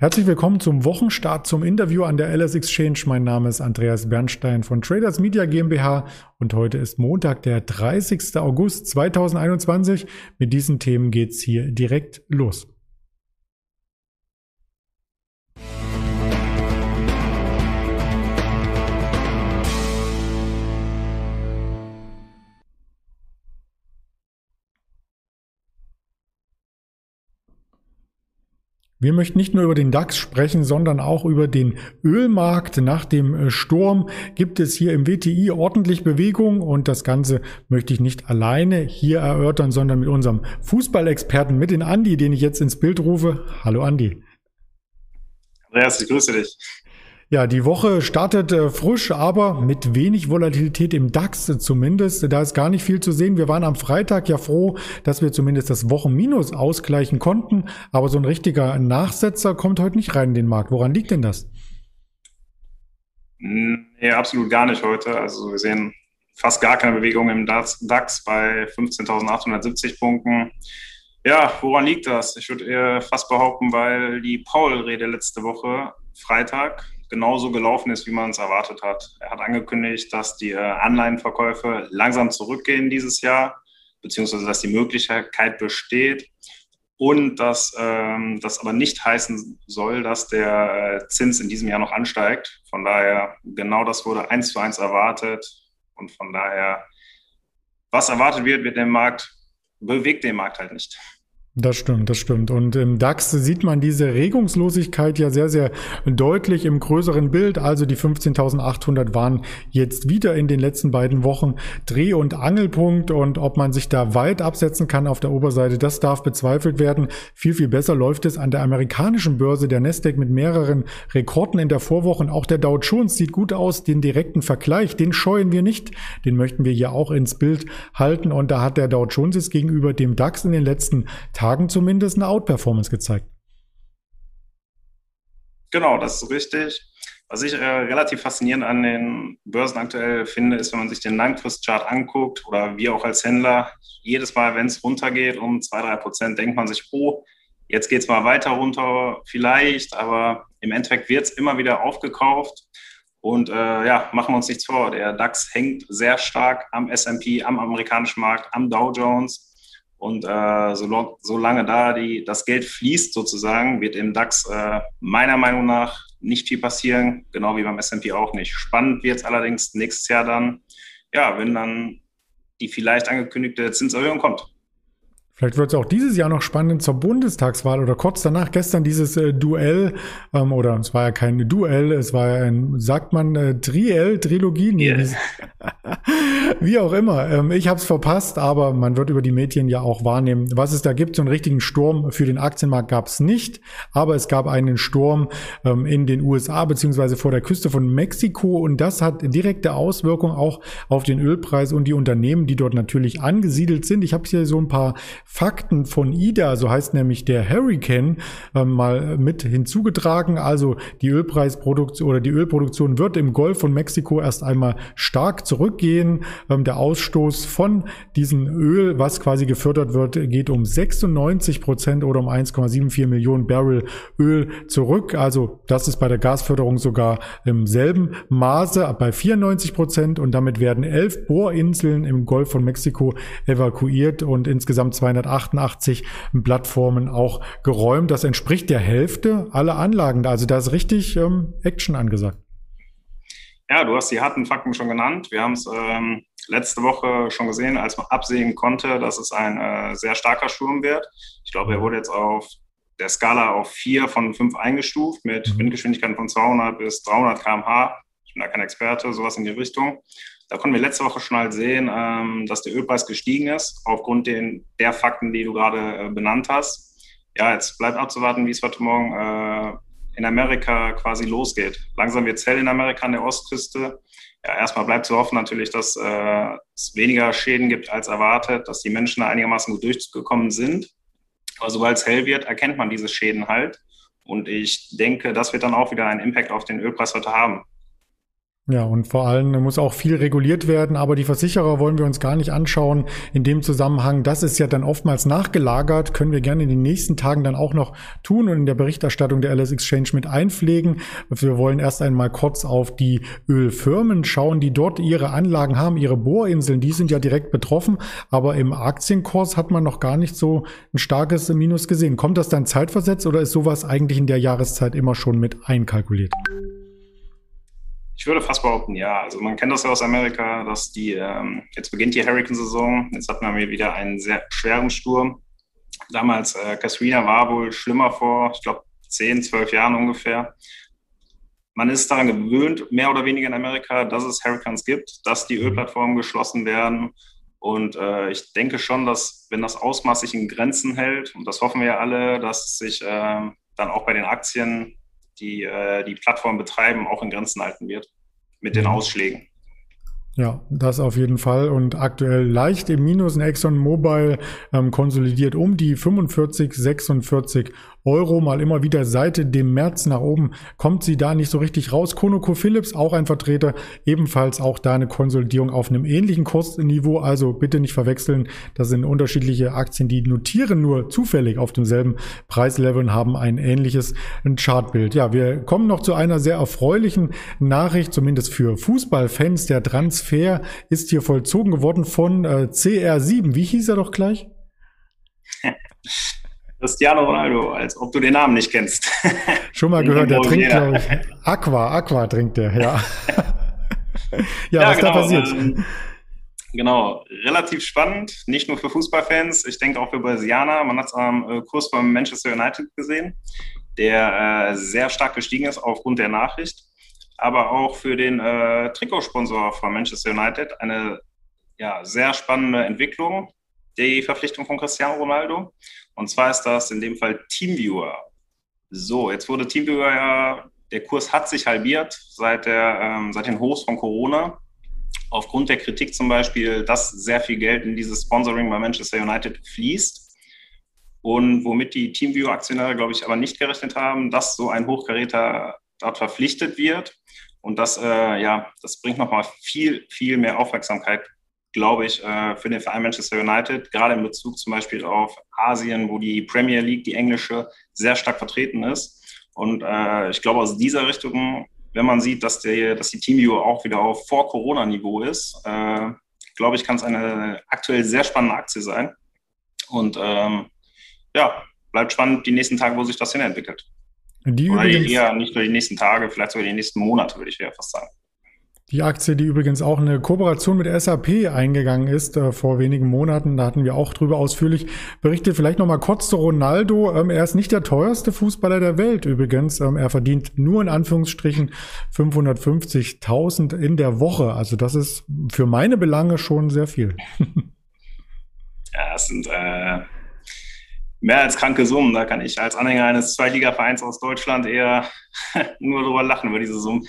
Herzlich willkommen zum Wochenstart zum Interview an der LS Exchange. Mein Name ist Andreas Bernstein von Traders Media GmbH und heute ist Montag, der 30. August 2021. Mit diesen Themen geht's hier direkt los. Wir möchten nicht nur über den DAX sprechen, sondern auch über den Ölmarkt. Nach dem äh, Sturm gibt es hier im WTI ordentlich Bewegung und das Ganze möchte ich nicht alleine hier erörtern, sondern mit unserem Fußballexperten, mit den Andi, den ich jetzt ins Bild rufe. Hallo Andi. Andreas, ich grüße dich. Ja, die Woche startet äh, frisch, aber mit wenig Volatilität im DAX zumindest. Da ist gar nicht viel zu sehen. Wir waren am Freitag ja froh, dass wir zumindest das Wochenminus ausgleichen konnten. Aber so ein richtiger Nachsetzer kommt heute nicht rein in den Markt. Woran liegt denn das? Nee, absolut gar nicht heute. Also wir sehen fast gar keine Bewegung im DAX bei 15.870 Punkten. Ja, woran liegt das? Ich würde fast behaupten, weil die Paul-Rede letzte Woche, Freitag, genauso gelaufen ist, wie man es erwartet hat. Er hat angekündigt, dass die äh, Anleihenverkäufe langsam zurückgehen dieses Jahr, beziehungsweise dass die Möglichkeit besteht und dass ähm, das aber nicht heißen soll, dass der äh, Zins in diesem Jahr noch ansteigt. Von daher, genau das wurde eins zu eins erwartet und von daher, was erwartet wird, wird der Markt, bewegt den Markt halt nicht. Das stimmt, das stimmt. Und im DAX sieht man diese Regungslosigkeit ja sehr, sehr deutlich im größeren Bild. Also die 15.800 waren jetzt wieder in den letzten beiden Wochen Dreh- und Angelpunkt. Und ob man sich da weit absetzen kann auf der Oberseite, das darf bezweifelt werden. Viel, viel besser läuft es an der amerikanischen Börse, der Nasdaq mit mehreren Rekorden in der Vorwoche. Und auch der Dow Jones sieht gut aus. Den direkten Vergleich, den scheuen wir nicht. Den möchten wir hier auch ins Bild halten. Und da hat der Dow Jones jetzt gegenüber dem DAX in den letzten Tagen Tagen zumindest eine Outperformance gezeigt. Genau, das ist richtig. Was ich äh, relativ faszinierend an den Börsen aktuell finde, ist, wenn man sich den Langfristchart anguckt oder wie auch als Händler, jedes Mal, wenn es runtergeht um zwei, drei Prozent, denkt man sich, oh, jetzt geht es mal weiter runter, vielleicht, aber im Endeffekt wird es immer wieder aufgekauft. Und äh, ja, machen wir uns nichts vor, der DAX hängt sehr stark am SP, am amerikanischen Markt, am Dow Jones. Und äh, so, solange da die, das Geld fließt sozusagen, wird im DAX äh, meiner Meinung nach nicht viel passieren, genau wie beim S&P auch nicht. Spannend wird es allerdings nächstes Jahr dann, ja, wenn dann die vielleicht angekündigte Zinserhöhung kommt. Vielleicht wird es auch dieses Jahr noch spannend zur Bundestagswahl oder kurz danach gestern dieses äh, Duell, ähm, oder es war ja kein Duell, es war ja ein, sagt man, äh, Triell, Trilogie? Nee, yeah. wie auch immer. Ähm, ich habe es verpasst, aber man wird über die Medien ja auch wahrnehmen, was es da gibt. So einen richtigen Sturm für den Aktienmarkt gab es nicht, aber es gab einen Sturm ähm, in den USA beziehungsweise vor der Küste von Mexiko und das hat direkte Auswirkungen auch auf den Ölpreis und die Unternehmen, die dort natürlich angesiedelt sind. Ich habe hier so ein paar Fakten von Ida, so heißt nämlich der Hurricane, äh, mal mit hinzugetragen. Also die Ölpreisproduktion oder die Ölproduktion wird im Golf von Mexiko erst einmal stark zurückgehen. Ähm, der Ausstoß von diesem Öl, was quasi gefördert wird, geht um 96 Prozent oder um 1,74 Millionen Barrel Öl zurück. Also das ist bei der Gasförderung sogar im selben Maße bei 94 Prozent und damit werden elf Bohrinseln im Golf von Mexiko evakuiert und insgesamt 200 288 Plattformen auch geräumt. Das entspricht der Hälfte aller Anlagen. Also da ist richtig ähm, Action angesagt. Ja, du hast die harten Fakten schon genannt. Wir haben es ähm, letzte Woche schon gesehen, als man absehen konnte, dass es ein äh, sehr starker Sturm wird. Ich glaube, er wurde jetzt auf der Skala auf vier von fünf eingestuft mit mhm. Windgeschwindigkeiten von 200 bis 300 km/h. Ich bin da kein Experte, sowas in die Richtung. Da konnten wir letzte Woche schon halt sehen, ähm, dass der Ölpreis gestiegen ist, aufgrund den, der Fakten, die du gerade äh, benannt hast. Ja, jetzt bleibt abzuwarten, wie es heute Morgen äh, in Amerika quasi losgeht. Langsam wird es hell in Amerika an der Ostküste. Ja, erstmal bleibt zu hoffen natürlich, dass äh, es weniger Schäden gibt als erwartet, dass die Menschen da einigermaßen gut durchgekommen sind. Aber sobald es hell wird, erkennt man diese Schäden halt. Und ich denke, das wird dann auch wieder einen Impact auf den Ölpreis heute haben. Ja, und vor allem muss auch viel reguliert werden, aber die Versicherer wollen wir uns gar nicht anschauen in dem Zusammenhang. Das ist ja dann oftmals nachgelagert, können wir gerne in den nächsten Tagen dann auch noch tun und in der Berichterstattung der LS Exchange mit einpflegen. Wir wollen erst einmal kurz auf die Ölfirmen schauen, die dort ihre Anlagen haben, ihre Bohrinseln, die sind ja direkt betroffen, aber im Aktienkurs hat man noch gar nicht so ein starkes Minus gesehen. Kommt das dann zeitversetzt oder ist sowas eigentlich in der Jahreszeit immer schon mit einkalkuliert? Ich würde fast behaupten, ja. Also man kennt das ja aus Amerika, dass die, ähm, jetzt beginnt die Hurricane-Saison, jetzt hatten wir wieder einen sehr schweren Sturm. Damals, äh, Katrina war wohl schlimmer vor, ich glaube, 10, 12 Jahren ungefähr. Man ist daran gewöhnt, mehr oder weniger in Amerika, dass es Hurricanes gibt, dass die Ölplattformen geschlossen werden. Und äh, ich denke schon, dass wenn das Ausmaß sich in Grenzen hält, und das hoffen wir ja alle, dass sich äh, dann auch bei den Aktien die äh, die Plattform betreiben, auch in Grenzen halten wird mit den mhm. Ausschlägen. Ja, das auf jeden Fall. Und aktuell leicht im Minus. Ein Exxon Mobile ähm, konsolidiert um die 45, 46 Euro mal immer wieder seit dem März nach oben kommt sie da nicht so richtig raus. Conoco Philips, auch ein Vertreter, ebenfalls auch da eine Konsolidierung auf einem ähnlichen Kursniveau. Also bitte nicht verwechseln. Das sind unterschiedliche Aktien, die notieren nur zufällig auf demselben Preislevel und haben ein ähnliches Chartbild. Ja, wir kommen noch zu einer sehr erfreulichen Nachricht, zumindest für Fußballfans. Der Transfer ist hier vollzogen geworden von äh, CR7. Wie hieß er doch gleich? Cristiano Ronaldo, als ob du den Namen nicht kennst. Schon mal gehört, der trinkt, glaube ich. Aqua, Aqua trinkt der, ja. ja, ja, was genau, da passiert. Ähm, genau, relativ spannend, nicht nur für Fußballfans, ich denke auch für Brasilianer. Man hat es am äh, Kurs von Manchester United gesehen, der äh, sehr stark gestiegen ist aufgrund der Nachricht, aber auch für den äh, Trikotsponsor von Manchester United eine ja, sehr spannende Entwicklung, die Verpflichtung von Cristiano Ronaldo. Und zwar ist das in dem Fall Teamviewer. So, jetzt wurde Teamviewer ja, der Kurs hat sich halbiert seit, der, ähm, seit den Hochs von Corona. Aufgrund der Kritik zum Beispiel, dass sehr viel Geld in dieses Sponsoring bei Manchester United fließt. Und womit die Teamviewer-Aktionäre, glaube ich, aber nicht gerechnet haben, dass so ein Hochkaräter dort verpflichtet wird. Und das, äh, ja, das bringt nochmal viel, viel mehr Aufmerksamkeit glaube ich, äh, für den Verein Manchester United, gerade in Bezug zum Beispiel auf Asien, wo die Premier League, die englische, sehr stark vertreten ist. Und äh, ich glaube, aus dieser Richtung, wenn man sieht, dass, der, dass die Teamview auch wieder auf Vor-Corona-Niveau ist, äh, glaube ich, kann es eine aktuell sehr spannende Aktie sein. Und ähm, ja, bleibt spannend die nächsten Tage, wo sich das hin entwickelt. Die Oder eher nicht nur die nächsten Tage, vielleicht sogar die nächsten Monate, würde ich ja fast sagen. Die Aktie, die übrigens auch eine Kooperation mit SAP eingegangen ist äh, vor wenigen Monaten, da hatten wir auch drüber ausführlich berichtet. Vielleicht noch mal kurz zu Ronaldo. Ähm, er ist nicht der teuerste Fußballer der Welt übrigens. Ähm, er verdient nur in Anführungsstrichen 550.000 in der Woche. Also das ist für meine Belange schon sehr viel. ja, es sind äh, mehr als kranke Summen. Da kann ich als Anhänger eines Zweitligavereins aus Deutschland eher nur drüber lachen über diese Summen.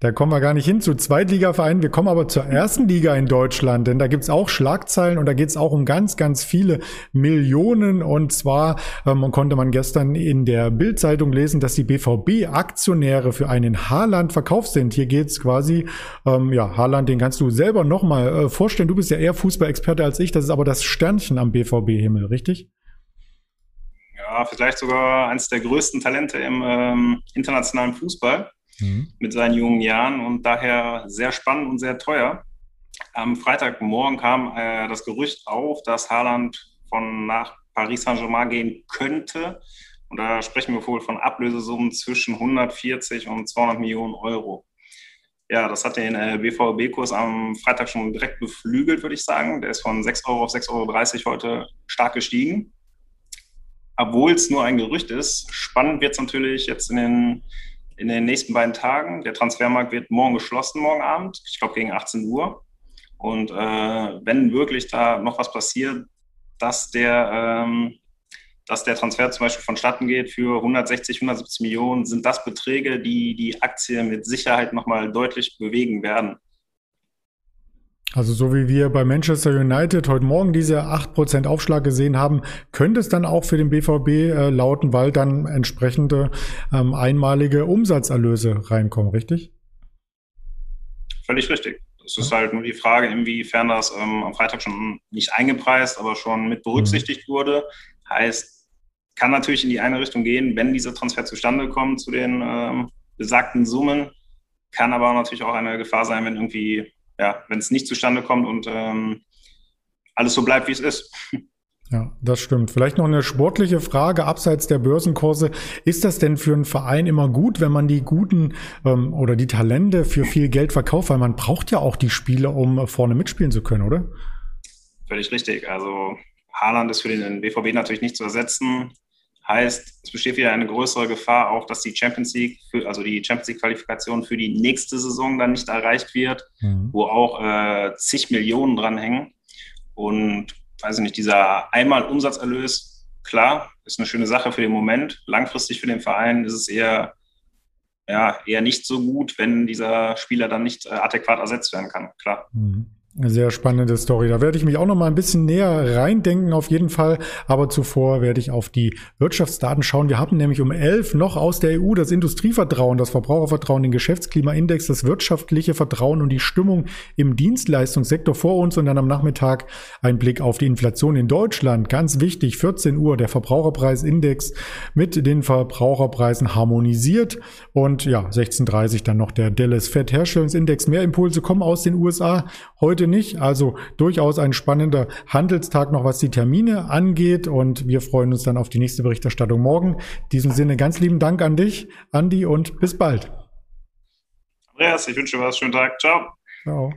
Da kommen wir gar nicht hin zu Zweitligavereinen. Wir kommen aber zur ersten Liga in Deutschland, denn da gibt's auch Schlagzeilen und da geht's auch um ganz, ganz viele Millionen. Und zwar ähm, konnte man gestern in der Bildzeitung lesen, dass die BVB-Aktionäre für einen Haaland verkauft sind. Hier geht's quasi, ähm, ja, Haaland, den kannst du selber nochmal äh, vorstellen. Du bist ja eher Fußballexperte als ich. Das ist aber das Sternchen am BVB-Himmel, richtig? Ja, vielleicht sogar eines der größten Talente im ähm, internationalen Fußball mhm. mit seinen jungen Jahren und daher sehr spannend und sehr teuer. Am Freitagmorgen kam äh, das Gerücht auf, dass Haaland von nach Paris Saint-Germain gehen könnte. Und da sprechen wir wohl von Ablösesummen zwischen 140 und 200 Millionen Euro. Ja, das hat den äh, BVB-Kurs am Freitag schon direkt beflügelt, würde ich sagen. Der ist von 6 Euro auf 6,30 Euro heute stark gestiegen. Obwohl es nur ein Gerücht ist, spannend wird es natürlich jetzt in den in den nächsten beiden Tagen. Der Transfermarkt wird morgen geschlossen, morgen Abend, ich glaube gegen 18 Uhr. Und äh, wenn wirklich da noch was passiert, dass der, ähm, dass der Transfer zum Beispiel vonstatten geht für 160, 170 Millionen, sind das Beträge, die die Aktie mit Sicherheit nochmal deutlich bewegen werden. Also so wie wir bei Manchester United heute Morgen diese 8% Aufschlag gesehen haben, könnte es dann auch für den BVB äh, lauten, weil dann entsprechende ähm, einmalige Umsatzerlöse reinkommen, richtig? völlig richtig. Es ist halt nur die Frage, inwiefern das ähm, am Freitag schon nicht eingepreist, aber schon mit berücksichtigt mhm. wurde. Heißt, kann natürlich in die eine Richtung gehen, wenn dieser Transfer zustande kommt zu den ähm, besagten Summen. Kann aber natürlich auch eine Gefahr sein, wenn irgendwie, ja, wenn es nicht zustande kommt und ähm, alles so bleibt, wie es ist. Ja, das stimmt. Vielleicht noch eine sportliche Frage abseits der Börsenkurse. Ist das denn für einen Verein immer gut, wenn man die guten ähm, oder die Talente für viel Geld verkauft? Weil man braucht ja auch die Spieler, um vorne mitspielen zu können, oder? Völlig richtig. Also Haaland ist für den BVB natürlich nicht zu ersetzen. Heißt, es besteht wieder eine größere Gefahr auch, dass die Champions League, für, also die Champions League Qualifikation für die nächste Saison dann nicht erreicht wird, mhm. wo auch äh, zig Millionen dranhängen. Und weiß ich nicht, dieser einmal Umsatzerlös, klar, ist eine schöne Sache für den Moment. Langfristig für den Verein ist es eher, ja, eher nicht so gut, wenn dieser Spieler dann nicht äh, adäquat ersetzt werden kann, klar. Mhm. Sehr spannende Story. Da werde ich mich auch noch mal ein bisschen näher reindenken, auf jeden Fall. Aber zuvor werde ich auf die Wirtschaftsdaten schauen. Wir haben nämlich um elf noch aus der EU das Industrievertrauen, das Verbrauchervertrauen, den Geschäftsklimaindex, das wirtschaftliche Vertrauen und die Stimmung im Dienstleistungssektor vor uns und dann am Nachmittag ein Blick auf die Inflation in Deutschland. Ganz wichtig, 14 Uhr der Verbraucherpreisindex mit den Verbraucherpreisen harmonisiert und ja, 16.30 dann noch der Dallas Fed Herstellungsindex. Mehr Impulse kommen aus den USA. Heute heute nicht. Also durchaus ein spannender Handelstag noch, was die Termine angeht. Und wir freuen uns dann auf die nächste Berichterstattung morgen. In diesem Sinne ganz lieben Dank an dich, Andi, und bis bald. Andreas, ich wünsche dir was. Schönen Tag. Ciao. Ciao.